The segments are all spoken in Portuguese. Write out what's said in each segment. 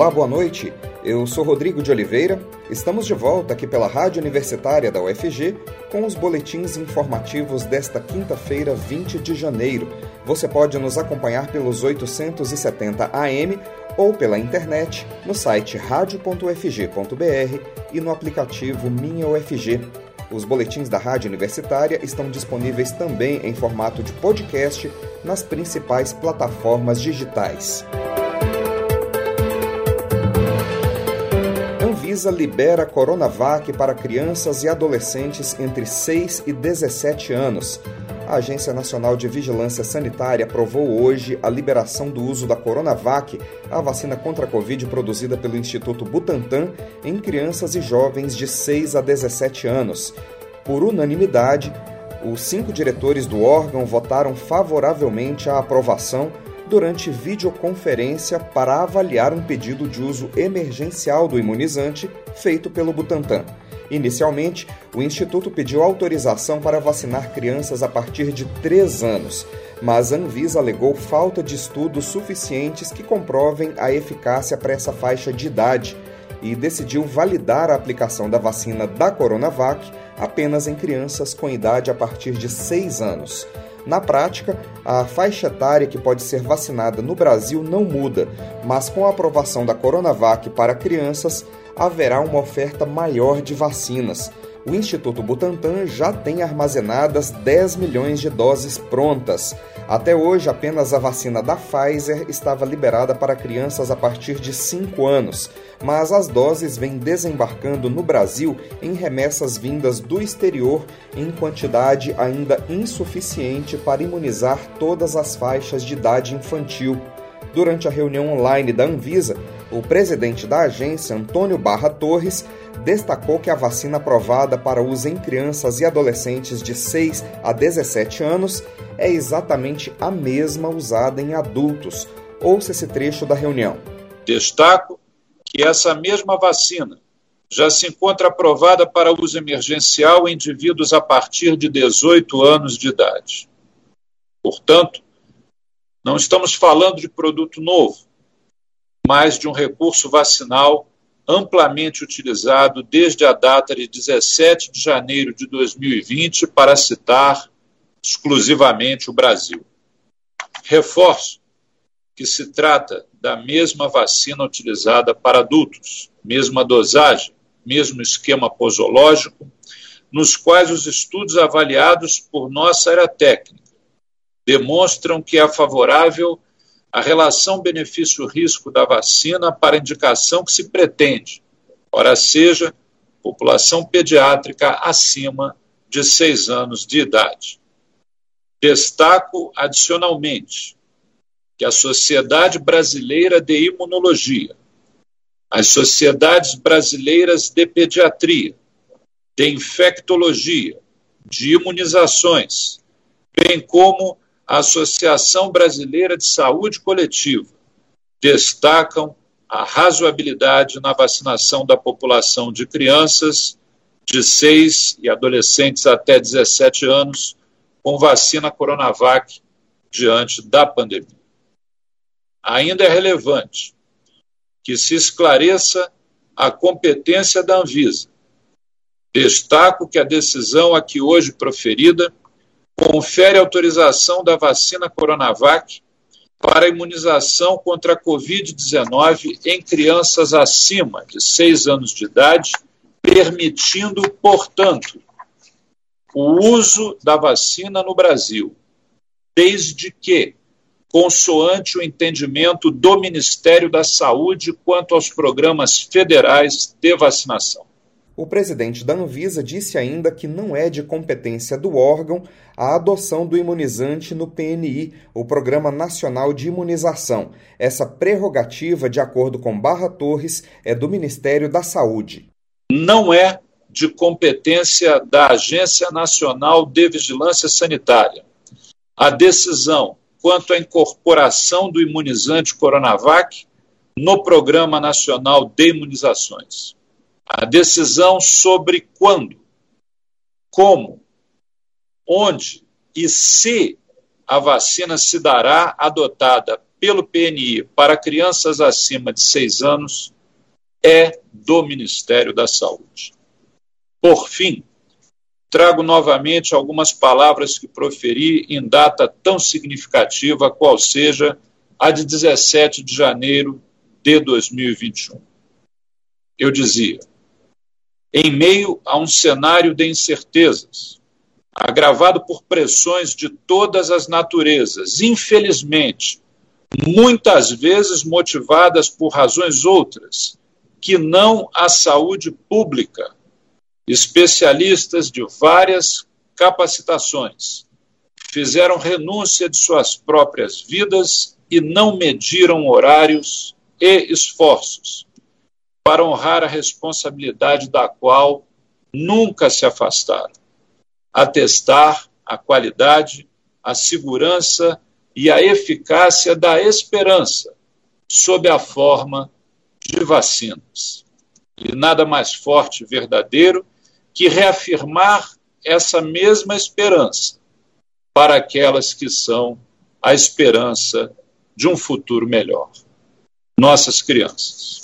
Olá, boa noite. Eu sou Rodrigo de Oliveira. Estamos de volta aqui pela Rádio Universitária da UFG com os boletins informativos desta quinta-feira, 20 de janeiro. Você pode nos acompanhar pelos 870 AM ou pela internet no site radio.ufg.br e no aplicativo Minha UFG. Os boletins da Rádio Universitária estão disponíveis também em formato de podcast nas principais plataformas digitais. Anvisa libera Coronavac para crianças e adolescentes entre 6 e 17 anos. A Agência Nacional de Vigilância Sanitária aprovou hoje a liberação do uso da Coronavac, a vacina contra a Covid produzida pelo Instituto Butantan, em crianças e jovens de 6 a 17 anos. Por unanimidade, os cinco diretores do órgão votaram favoravelmente à aprovação durante videoconferência para avaliar um pedido de uso emergencial do imunizante feito pelo Butantan. Inicialmente, o Instituto pediu autorização para vacinar crianças a partir de 3 anos, mas a Anvisa alegou falta de estudos suficientes que comprovem a eficácia para essa faixa de idade e decidiu validar a aplicação da vacina da Coronavac apenas em crianças com idade a partir de 6 anos. Na prática, a faixa etária que pode ser vacinada no Brasil não muda, mas com a aprovação da Coronavac para crianças, haverá uma oferta maior de vacinas. O Instituto Butantan já tem armazenadas 10 milhões de doses prontas. Até hoje, apenas a vacina da Pfizer estava liberada para crianças a partir de 5 anos, mas as doses vêm desembarcando no Brasil em remessas vindas do exterior em quantidade ainda insuficiente para imunizar todas as faixas de idade infantil. Durante a reunião online da Anvisa, o presidente da agência, Antônio Barra Torres, destacou que a vacina aprovada para uso em crianças e adolescentes de 6 a 17 anos é exatamente a mesma usada em adultos. Ouça esse trecho da reunião. Destaco que essa mesma vacina já se encontra aprovada para uso emergencial em indivíduos a partir de 18 anos de idade. Portanto, não estamos falando de produto novo, mas de um recurso vacinal amplamente utilizado desde a data de 17 de janeiro de 2020, para citar exclusivamente o Brasil. Reforço que se trata da mesma vacina utilizada para adultos, mesma dosagem, mesmo esquema posológico, nos quais os estudos avaliados por nossa área técnica demonstram que é favorável a relação benefício-risco da vacina para a indicação que se pretende, ora seja, população pediátrica acima de seis anos de idade. Destaco adicionalmente que a Sociedade Brasileira de Imunologia, as sociedades brasileiras de pediatria, de infectologia, de imunizações, bem como a Associação Brasileira de Saúde Coletiva destacam a razoabilidade na vacinação da população de crianças de 6 e adolescentes até 17 anos com vacina Coronavac diante da pandemia. Ainda é relevante que se esclareça a competência da Anvisa. Destaco que a decisão aqui hoje proferida confere autorização da vacina Coronavac para imunização contra a Covid-19 em crianças acima de 6 anos de idade, permitindo, portanto, o uso da vacina no Brasil, desde que, consoante o entendimento do Ministério da Saúde quanto aos programas federais de vacinação. O presidente da Anvisa disse ainda que não é de competência do órgão a adoção do imunizante no PNI, o Programa Nacional de Imunização. Essa prerrogativa, de acordo com Barra Torres, é do Ministério da Saúde. Não é de competência da Agência Nacional de Vigilância Sanitária. A decisão quanto à incorporação do imunizante Coronavac no Programa Nacional de Imunizações a decisão sobre quando, como, onde e se a vacina se dará adotada pelo PNI para crianças acima de 6 anos é do Ministério da Saúde. Por fim, trago novamente algumas palavras que proferi em data tão significativa qual seja a de 17 de janeiro de 2021. Eu dizia: em meio a um cenário de incertezas, agravado por pressões de todas as naturezas, infelizmente, muitas vezes motivadas por razões outras, que não a saúde pública, especialistas de várias capacitações fizeram renúncia de suas próprias vidas e não mediram horários e esforços para honrar a responsabilidade da qual nunca se afastaram atestar a qualidade, a segurança e a eficácia da esperança sob a forma de vacinas. E nada mais forte e verdadeiro que reafirmar essa mesma esperança para aquelas que são a esperança de um futuro melhor. Nossas crianças.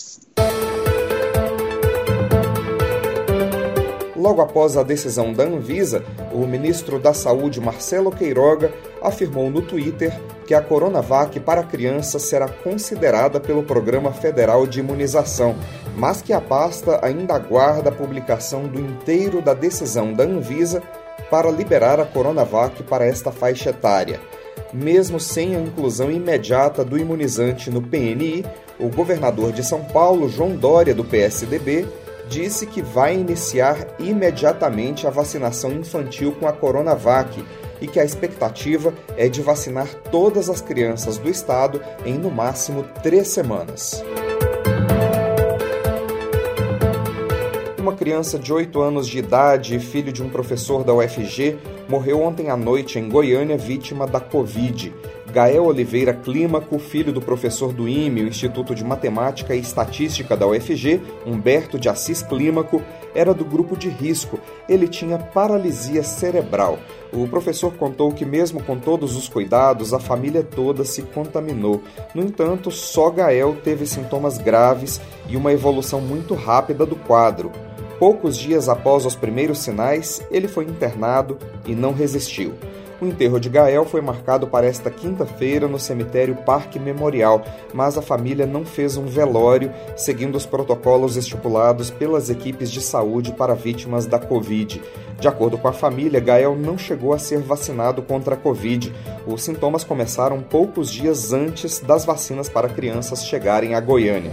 Logo após a decisão da Anvisa, o ministro da Saúde, Marcelo Queiroga, afirmou no Twitter que a Coronavac para crianças será considerada pelo Programa Federal de Imunização, mas que a pasta ainda aguarda a publicação do inteiro da decisão da Anvisa para liberar a Coronavac para esta faixa etária. Mesmo sem a inclusão imediata do imunizante no PNI, o governador de São Paulo, João Dória, do PSDB, disse que vai iniciar imediatamente a vacinação infantil com a Coronavac e que a expectativa é de vacinar todas as crianças do estado em no máximo três semanas. Uma criança de 8 anos de idade, filho de um professor da UFG, morreu ontem à noite em Goiânia vítima da Covid. Gael Oliveira Clímaco, filho do professor do IME, o Instituto de Matemática e Estatística da UFG, Humberto de Assis Clímaco, era do grupo de risco. Ele tinha paralisia cerebral. O professor contou que, mesmo com todos os cuidados, a família toda se contaminou. No entanto, só Gael teve sintomas graves e uma evolução muito rápida do quadro. Poucos dias após os primeiros sinais, ele foi internado e não resistiu. O enterro de Gael foi marcado para esta quinta-feira no cemitério Parque Memorial, mas a família não fez um velório, seguindo os protocolos estipulados pelas equipes de saúde para vítimas da Covid. De acordo com a família, Gael não chegou a ser vacinado contra a Covid. Os sintomas começaram poucos dias antes das vacinas para crianças chegarem a Goiânia.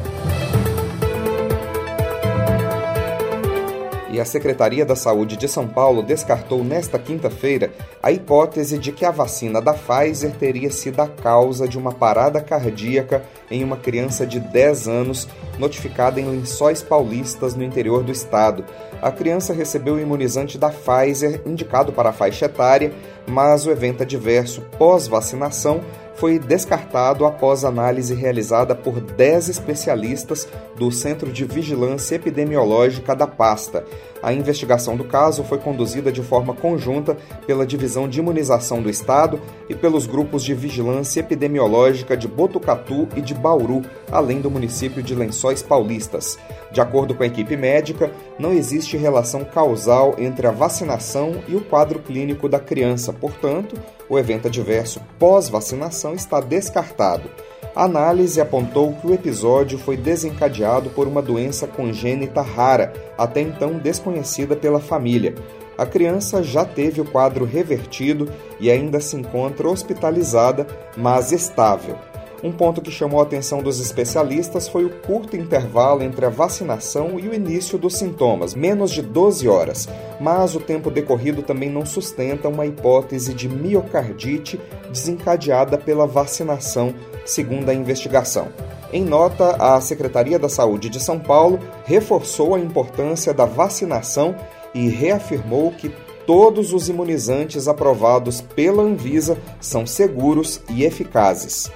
E a Secretaria da Saúde de São Paulo descartou nesta quinta-feira a hipótese de que a vacina da Pfizer teria sido a causa de uma parada cardíaca em uma criança de 10 anos notificada em Lençóis Paulistas, no interior do estado. A criança recebeu o imunizante da Pfizer indicado para a faixa etária, mas o evento adverso pós-vacinação foi descartado após análise realizada por 10 especialistas do Centro de Vigilância Epidemiológica da pasta. A investigação do caso foi conduzida de forma conjunta pela Divisão de Imunização do Estado e pelos grupos de vigilância epidemiológica de Botucatu e de Bauru, além do município de Lençóis Paulistas. De acordo com a equipe médica, não existe relação causal entre a vacinação e o quadro clínico da criança, portanto, o evento adverso pós-vacinação está descartado. A análise apontou que o episódio foi desencadeado por uma doença congênita rara, até então desconhecida pela família. A criança já teve o quadro revertido e ainda se encontra hospitalizada, mas estável. Um ponto que chamou a atenção dos especialistas foi o curto intervalo entre a vacinação e o início dos sintomas, menos de 12 horas, mas o tempo decorrido também não sustenta uma hipótese de miocardite desencadeada pela vacinação, segundo a investigação. Em nota, a Secretaria da Saúde de São Paulo reforçou a importância da vacinação e reafirmou que todos os imunizantes aprovados pela Anvisa são seguros e eficazes.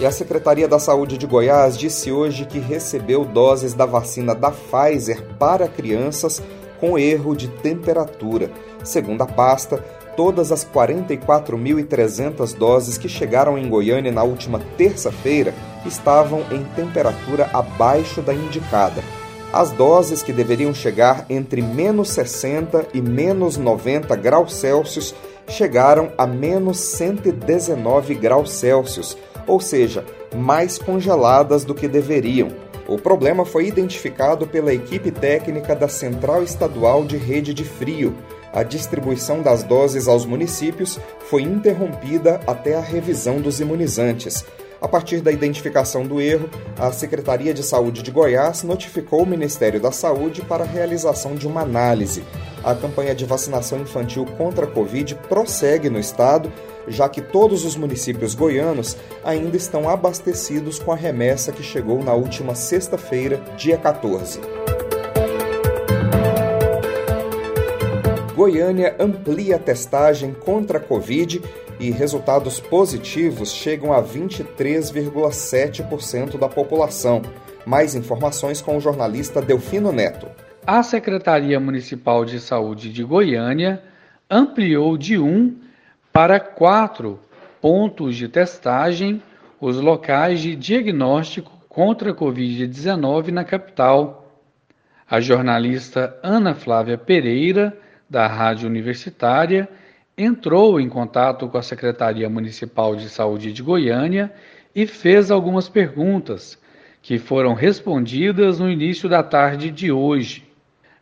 E a Secretaria da Saúde de Goiás disse hoje que recebeu doses da vacina da Pfizer para crianças com erro de temperatura. Segundo a pasta, todas as 44.300 doses que chegaram em Goiânia na última terça-feira estavam em temperatura abaixo da indicada. As doses que deveriam chegar entre menos 60 e menos 90 graus Celsius chegaram a menos 119 graus Celsius, ou seja, mais congeladas do que deveriam. O problema foi identificado pela equipe técnica da Central Estadual de Rede de Frio. A distribuição das doses aos municípios foi interrompida até a revisão dos imunizantes. A partir da identificação do erro, a Secretaria de Saúde de Goiás notificou o Ministério da Saúde para a realização de uma análise. A campanha de vacinação infantil contra a Covid prossegue no estado, já que todos os municípios goianos ainda estão abastecidos com a remessa que chegou na última sexta-feira, dia 14. Goiânia amplia a testagem contra a Covid e resultados positivos chegam a 23,7% da população. Mais informações com o jornalista Delfino Neto. A Secretaria Municipal de Saúde de Goiânia ampliou de um para quatro pontos de testagem os locais de diagnóstico contra a Covid-19 na capital. A jornalista Ana Flávia Pereira da Rádio Universitária, entrou em contato com a Secretaria Municipal de Saúde de Goiânia e fez algumas perguntas, que foram respondidas no início da tarde de hoje.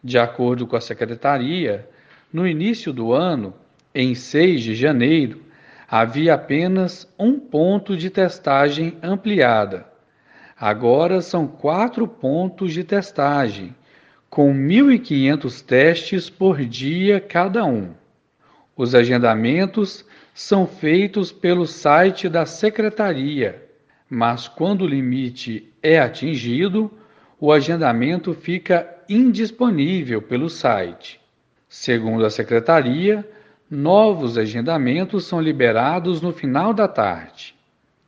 De acordo com a Secretaria, no início do ano, em 6 de janeiro, havia apenas um ponto de testagem ampliada. Agora são quatro pontos de testagem, com 1.500 testes por dia cada um. Os agendamentos são feitos pelo site da secretaria, mas quando o limite é atingido, o agendamento fica indisponível pelo site. Segundo a secretaria, novos agendamentos são liberados no final da tarde.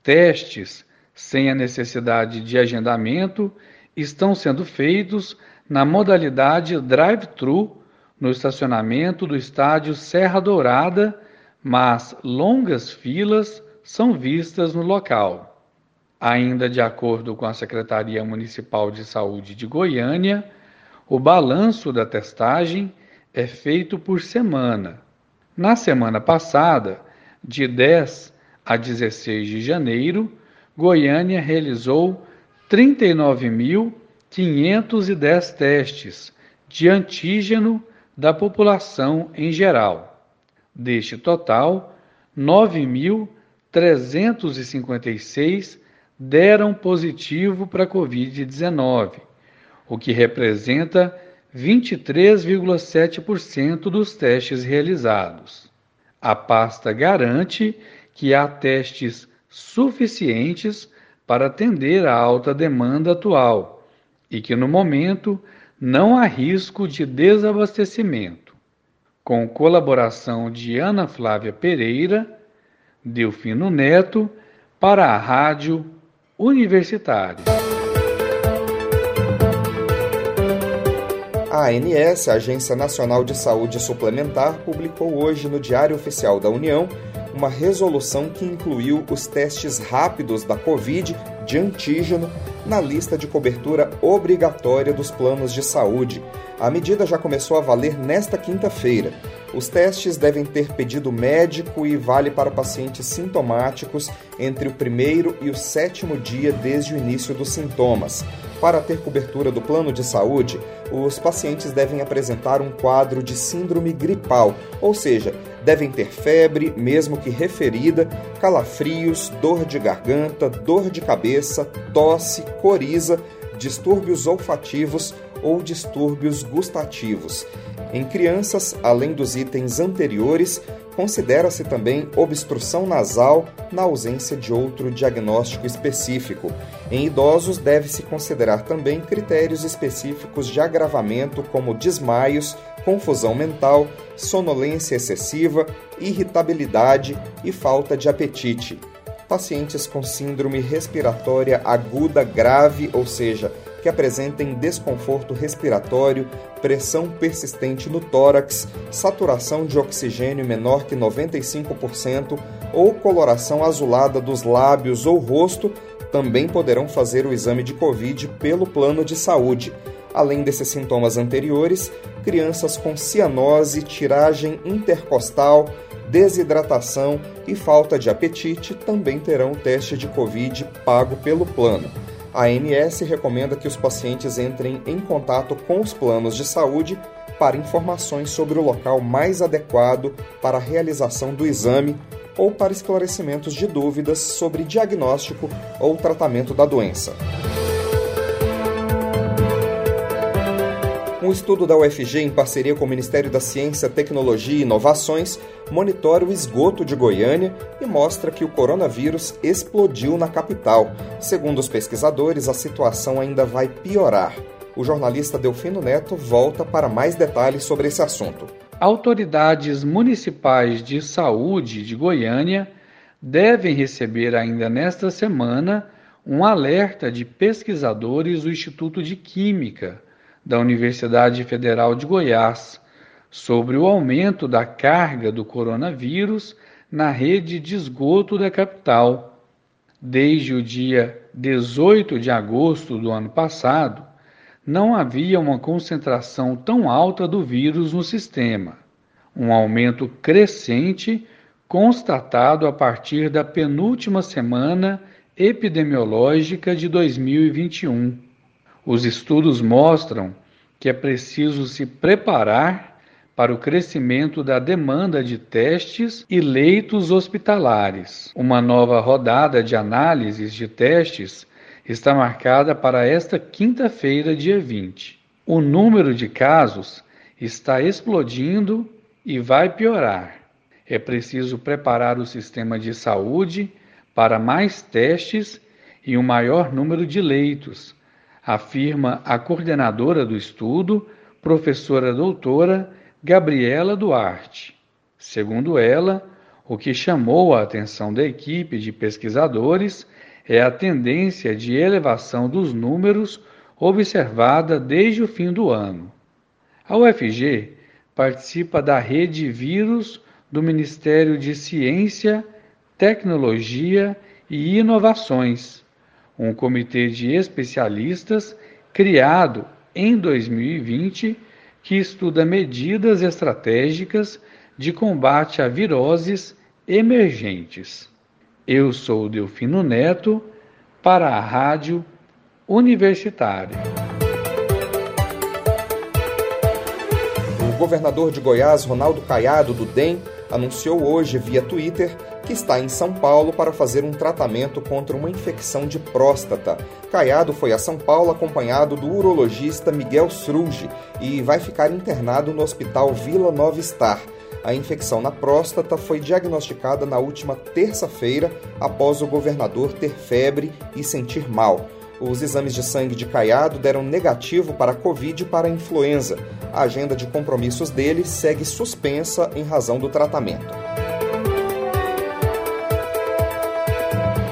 Testes sem a necessidade de agendamento estão sendo feitos na modalidade drive-thru no estacionamento do estádio Serra Dourada, mas longas filas são vistas no local. Ainda de acordo com a Secretaria Municipal de Saúde de Goiânia, o balanço da testagem é feito por semana. Na semana passada, de 10 a 16 de janeiro, Goiânia realizou 39.000 510 testes de antígeno da população em geral. Deste total, 9.356 deram positivo para a Covid-19, o que representa 23,7% dos testes realizados. A pasta garante que há testes suficientes para atender à alta demanda atual e que no momento não há risco de desabastecimento. Com colaboração de Ana Flávia Pereira, Delfino Neto, para a Rádio Universitária. A ANS, a Agência Nacional de Saúde Suplementar, publicou hoje no Diário Oficial da União uma resolução que incluiu os testes rápidos da Covid de antígeno na lista de cobertura obrigatória dos planos de saúde. A medida já começou a valer nesta quinta-feira. Os testes devem ter pedido médico e vale para pacientes sintomáticos entre o primeiro e o sétimo dia desde o início dos sintomas. Para ter cobertura do plano de saúde, os pacientes devem apresentar um quadro de síndrome gripal, ou seja, devem ter febre, mesmo que referida, calafrios, dor de garganta, dor de cabeça, tosse, coriza, distúrbios olfativos ou distúrbios gustativos. Em crianças, além dos itens anteriores, considera-se também obstrução nasal na ausência de outro diagnóstico específico. Em idosos, deve-se considerar também critérios específicos de agravamento, como desmaios, confusão mental, sonolência excessiva, irritabilidade e falta de apetite. Pacientes com síndrome respiratória aguda grave, ou seja, que apresentem desconforto respiratório, pressão persistente no tórax, saturação de oxigênio menor que 95% ou coloração azulada dos lábios ou rosto também poderão fazer o exame de Covid pelo plano de saúde. Além desses sintomas anteriores, crianças com cianose, tiragem intercostal, desidratação e falta de apetite também terão teste de Covid pago pelo plano. A ANS recomenda que os pacientes entrem em contato com os planos de saúde para informações sobre o local mais adequado para a realização do exame ou para esclarecimentos de dúvidas sobre diagnóstico ou tratamento da doença. Um estudo da UFG, em parceria com o Ministério da Ciência, Tecnologia e Inovações, monitora o esgoto de Goiânia e mostra que o coronavírus explodiu na capital. Segundo os pesquisadores, a situação ainda vai piorar. O jornalista Delfino Neto volta para mais detalhes sobre esse assunto. Autoridades municipais de saúde de Goiânia devem receber ainda nesta semana um alerta de pesquisadores do Instituto de Química da Universidade Federal de Goiás sobre o aumento da carga do coronavírus na rede de esgoto da capital. Desde o dia 18 de agosto do ano passado, não havia uma concentração tão alta do vírus no sistema, um aumento crescente constatado a partir da penúltima semana epidemiológica de 2021. Os estudos mostram que é preciso se preparar para o crescimento da demanda de testes e leitos hospitalares. Uma nova rodada de análises de testes está marcada para esta quinta-feira, dia 20. O número de casos está explodindo e vai piorar. É preciso preparar o sistema de saúde para mais testes e um maior número de leitos afirma a coordenadora do estudo, professora doutora Gabriela Duarte. Segundo ela, o que chamou a atenção da equipe de pesquisadores é a tendência de elevação dos números observada desde o fim do ano. A UFG participa da rede vírus do Ministério de Ciência, Tecnologia e Inovações, um comitê de especialistas criado em 2020 que estuda medidas estratégicas de combate a viroses emergentes. Eu sou Delfino Neto para a Rádio Universitária. O governador de Goiás, Ronaldo Caiado, do DEM, anunciou hoje via Twitter que está em São Paulo para fazer um tratamento contra uma infecção de próstata. Caiado foi a São Paulo acompanhado do urologista Miguel Sruge e vai ficar internado no Hospital Vila Nova Star. A infecção na próstata foi diagnosticada na última terça-feira após o governador ter febre e sentir mal. Os exames de sangue de Caiado deram negativo para a Covid e para a influenza. A agenda de compromissos dele segue suspensa em razão do tratamento.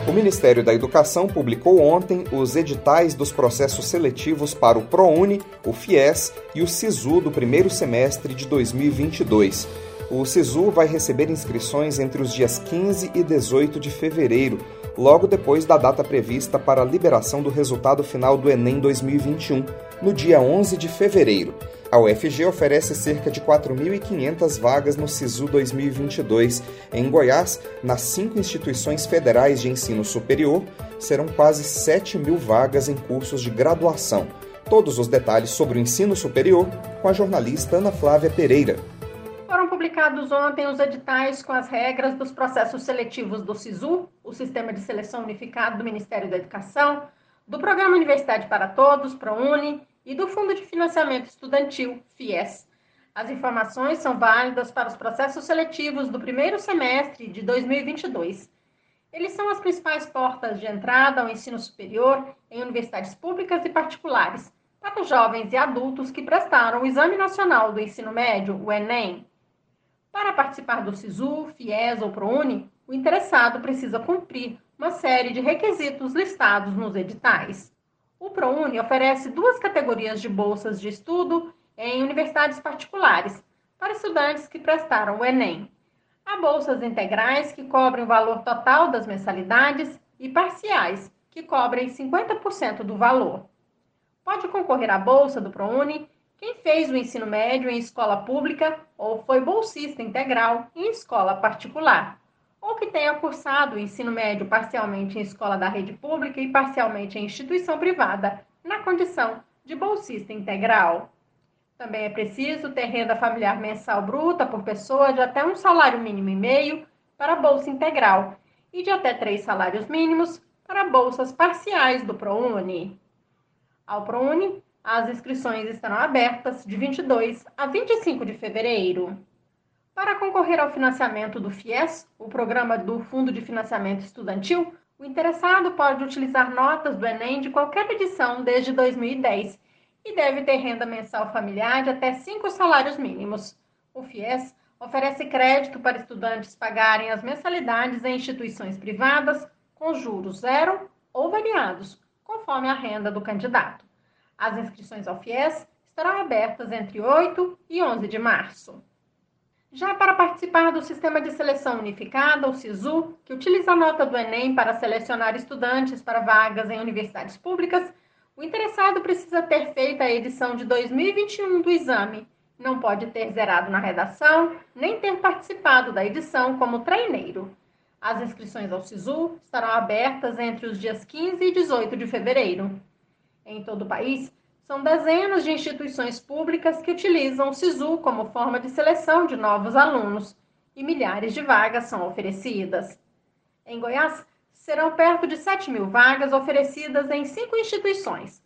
O Ministério da Educação publicou ontem os editais dos processos seletivos para o ProUni, o FIES e o SISU do primeiro semestre de 2022. O SISU vai receber inscrições entre os dias 15 e 18 de fevereiro, logo depois da data prevista para a liberação do resultado final do Enem 2021, no dia 11 de fevereiro. A UFG oferece cerca de 4.500 vagas no SISU 2022. Em Goiás, nas cinco instituições federais de ensino superior, serão quase 7 mil vagas em cursos de graduação. Todos os detalhes sobre o ensino superior com a jornalista Ana Flávia Pereira. Foram publicados ontem os editais com as regras dos processos seletivos do SISU, o Sistema de Seleção Unificado do Ministério da Educação, do Programa Universidade para Todos, ProUni, e do Fundo de Financiamento Estudantil, FIES. As informações são válidas para os processos seletivos do primeiro semestre de 2022. Eles são as principais portas de entrada ao ensino superior em universidades públicas e particulares, para jovens e adultos que prestaram o Exame Nacional do Ensino Médio, o Enem. Para participar do SISU, FIES ou ProUni, o interessado precisa cumprir uma série de requisitos listados nos editais. O ProUni oferece duas categorias de bolsas de estudo em universidades particulares para estudantes que prestaram o Enem. Há bolsas integrais que cobrem o valor total das mensalidades e parciais que cobrem 50% do valor. Pode concorrer à bolsa do ProUni quem fez o ensino médio em escola pública ou foi bolsista integral em escola particular, ou que tenha cursado o ensino médio parcialmente em escola da rede pública e parcialmente em instituição privada, na condição de bolsista integral. Também é preciso ter renda familiar mensal bruta por pessoa de até um salário mínimo e meio para bolsa integral e de até três salários mínimos para bolsas parciais do ProUni. Ao ProUni, as inscrições estarão abertas de 22 a 25 de fevereiro. Para concorrer ao financiamento do FIES, o programa do Fundo de Financiamento Estudantil, o interessado pode utilizar notas do Enem de qualquer edição desde 2010 e deve ter renda mensal familiar de até cinco salários mínimos. O FIES oferece crédito para estudantes pagarem as mensalidades em instituições privadas com juros zero ou variados, conforme a renda do candidato. As inscrições ao FIES estarão abertas entre 8 e 11 de março. Já para participar do Sistema de Seleção Unificada, o SISU, que utiliza a nota do Enem para selecionar estudantes para vagas em universidades públicas, o interessado precisa ter feito a edição de 2021 do exame, não pode ter zerado na redação, nem ter participado da edição como treineiro. As inscrições ao SISU estarão abertas entre os dias 15 e 18 de fevereiro. Em todo o país, são dezenas de instituições públicas que utilizam o SISU como forma de seleção de novos alunos e milhares de vagas são oferecidas. Em Goiás, serão perto de 7 mil vagas oferecidas em cinco instituições: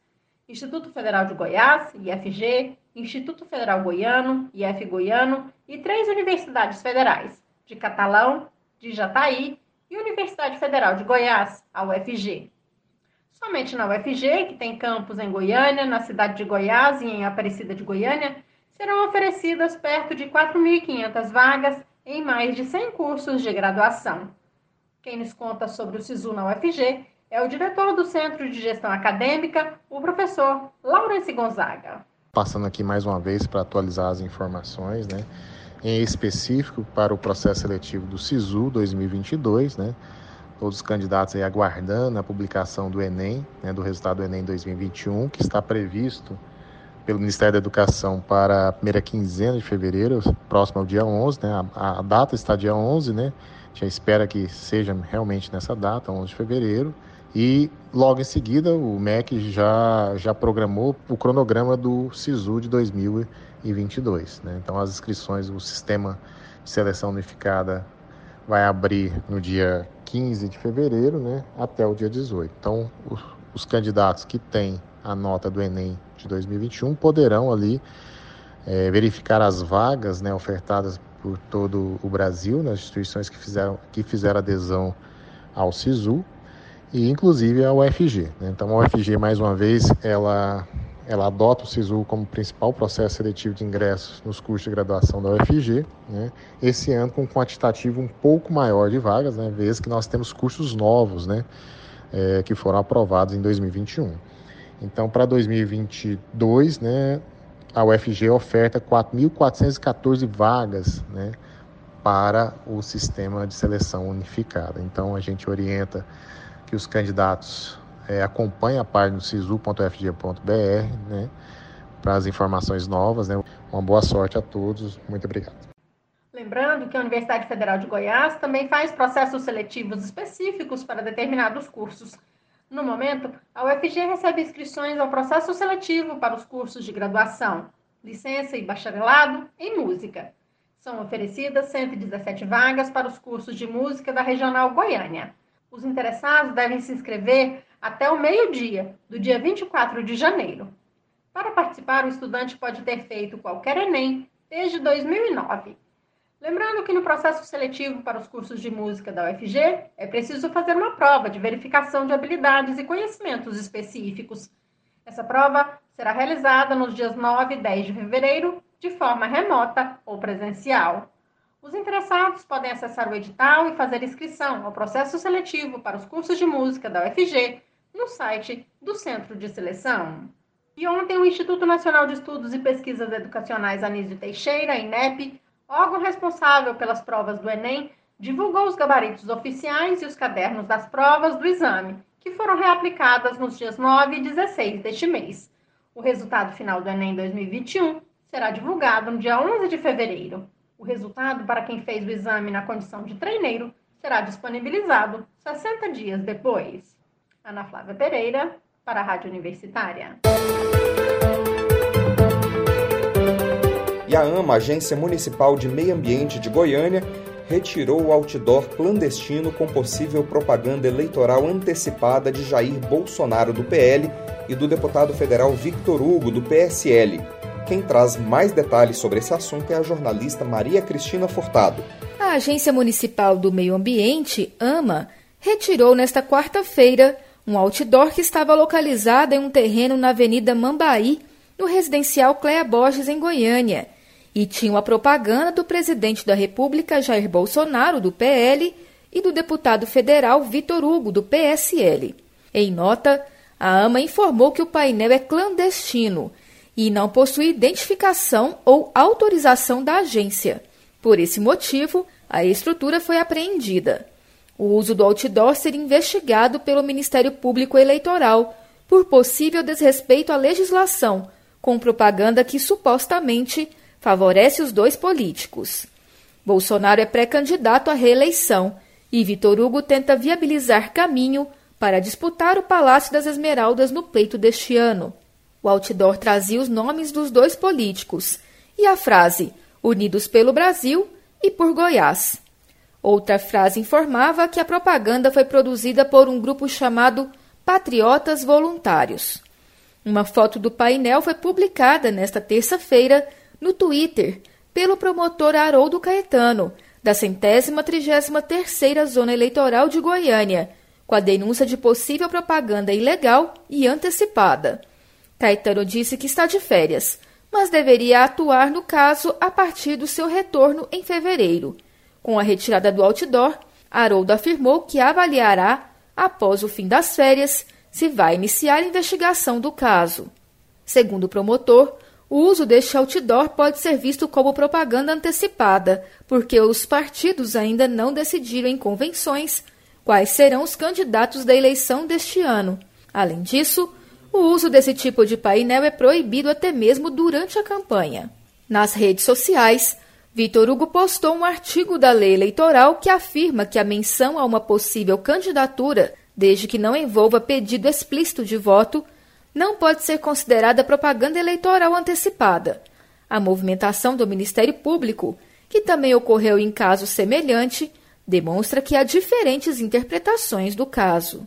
Instituto Federal de Goiás, IFG, Instituto Federal Goiano, IF Goiano e três universidades federais, de Catalão, de Jataí e Universidade Federal de Goiás, a UFG. Somente na UFG, que tem campus em Goiânia, na cidade de Goiás e em Aparecida de Goiânia, serão oferecidas perto de 4.500 vagas em mais de 100 cursos de graduação. Quem nos conta sobre o SISU na UFG é o diretor do Centro de Gestão Acadêmica, o professor Laurence Gonzaga. Passando aqui mais uma vez para atualizar as informações, né? em específico para o processo seletivo do SISU 2022, né? Todos os candidatos aí aguardando a publicação do Enem, né? do resultado do Enem 2021, que está previsto pelo Ministério da Educação para a primeira quinzena de fevereiro, próximo ao dia 11, né? a, a data está dia 11, né? já espera que seja realmente nessa data, 11 de fevereiro. E logo em seguida o MEC já, já programou o cronograma do SISU de 2022. Né? Então as inscrições, o sistema de seleção unificada vai abrir no dia 15 de fevereiro né, até o dia 18. Então os, os candidatos que têm a nota do Enem de 2021 poderão ali é, verificar as vagas né, ofertadas por todo o Brasil, nas instituições que fizeram, que fizeram adesão ao SISU e inclusive a UFG. Né? Então a UFG, mais uma vez, ela, ela adota o SISU como principal processo seletivo de ingressos nos cursos de graduação da UFG, né? esse ano com um quantitativo um pouco maior de vagas, né? vez que nós temos cursos novos né? É, que foram aprovados em 2021. Então, para 2022, né, a UFG oferta 4.414 vagas né, para o sistema de seleção unificada. Então, a gente orienta que os candidatos é, acompanhem a página do sisu.fg.br né, para as informações novas. Né. Uma boa sorte a todos. Muito obrigado. Lembrando que a Universidade Federal de Goiás também faz processos seletivos específicos para determinados cursos no momento, a UFG recebe inscrições ao processo seletivo para os cursos de graduação, licença e bacharelado em música. São oferecidas 117 vagas para os cursos de música da Regional Goiânia. Os interessados devem se inscrever até o meio-dia, do dia 24 de janeiro. Para participar, o estudante pode ter feito qualquer Enem desde 2009 Lembrando que no processo seletivo para os cursos de música da UFG é preciso fazer uma prova de verificação de habilidades e conhecimentos específicos. Essa prova será realizada nos dias 9 e 10 de fevereiro, de forma remota ou presencial. Os interessados podem acessar o edital e fazer inscrição ao processo seletivo para os cursos de música da UFG no site do Centro de Seleção. E ontem o Instituto Nacional de Estudos e Pesquisas Educacionais Anísio Teixeira, INEP, órgão responsável pelas provas do Enem, divulgou os gabaritos oficiais e os cadernos das provas do exame, que foram reaplicadas nos dias 9 e 16 deste mês. O resultado final do Enem 2021 será divulgado no dia 11 de fevereiro. O resultado para quem fez o exame na condição de treineiro será disponibilizado 60 dias depois. Ana Flávia Pereira, para a Rádio Universitária. E a AMA, Agência Municipal de Meio Ambiente de Goiânia, retirou o outdoor clandestino com possível propaganda eleitoral antecipada de Jair Bolsonaro do PL e do deputado federal Victor Hugo do PSL. Quem traz mais detalhes sobre esse assunto é a jornalista Maria Cristina Furtado. A Agência Municipal do Meio Ambiente, AMA, retirou nesta quarta-feira um outdoor que estava localizado em um terreno na Avenida Mambaí, no residencial Cléa Borges, em Goiânia, e tinha uma propaganda do presidente da República, Jair Bolsonaro, do PL, e do deputado federal Vitor Hugo, do PSL. Em nota, a AMA informou que o painel é clandestino e não possui identificação ou autorização da agência. Por esse motivo, a estrutura foi apreendida. O uso do outdoor seria investigado pelo Ministério Público Eleitoral por possível desrespeito à legislação, com propaganda que supostamente favorece os dois políticos. Bolsonaro é pré-candidato à reeleição e Vitor Hugo tenta viabilizar caminho para disputar o Palácio das Esmeraldas no pleito deste ano. O outdoor trazia os nomes dos dois políticos e a frase Unidos pelo Brasil e por Goiás. Outra frase informava que a propaganda foi produzida por um grupo chamado Patriotas Voluntários. Uma foto do painel foi publicada nesta terça-feira no Twitter pelo promotor Haroldo Caetano, da centésima trigésima terceira Zona Eleitoral de Goiânia, com a denúncia de possível propaganda ilegal e antecipada. Caetano disse que está de férias, mas deveria atuar no caso a partir do seu retorno em fevereiro. Com a retirada do outdoor, Haroldo afirmou que avaliará, após o fim das férias, se vai iniciar a investigação do caso. Segundo o promotor, o uso deste outdoor pode ser visto como propaganda antecipada, porque os partidos ainda não decidiram em convenções quais serão os candidatos da eleição deste ano. Além disso, o uso desse tipo de painel é proibido até mesmo durante a campanha. Nas redes sociais, Vitor Hugo postou um artigo da lei eleitoral que afirma que a menção a uma possível candidatura, desde que não envolva pedido explícito de voto, não pode ser considerada propaganda eleitoral antecipada. A movimentação do Ministério Público, que também ocorreu em caso semelhante, demonstra que há diferentes interpretações do caso.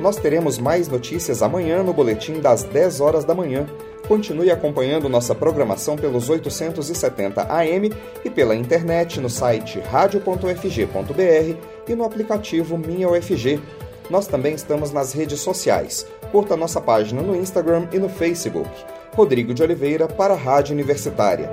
Nós teremos mais notícias amanhã no boletim das 10 horas da manhã. Continue acompanhando nossa programação pelos 870 AM e pela internet no site radio.fg.br e no aplicativo Minha UFG. Nós também estamos nas redes sociais. Curta nossa página no Instagram e no Facebook. Rodrigo de Oliveira para a Rádio Universitária.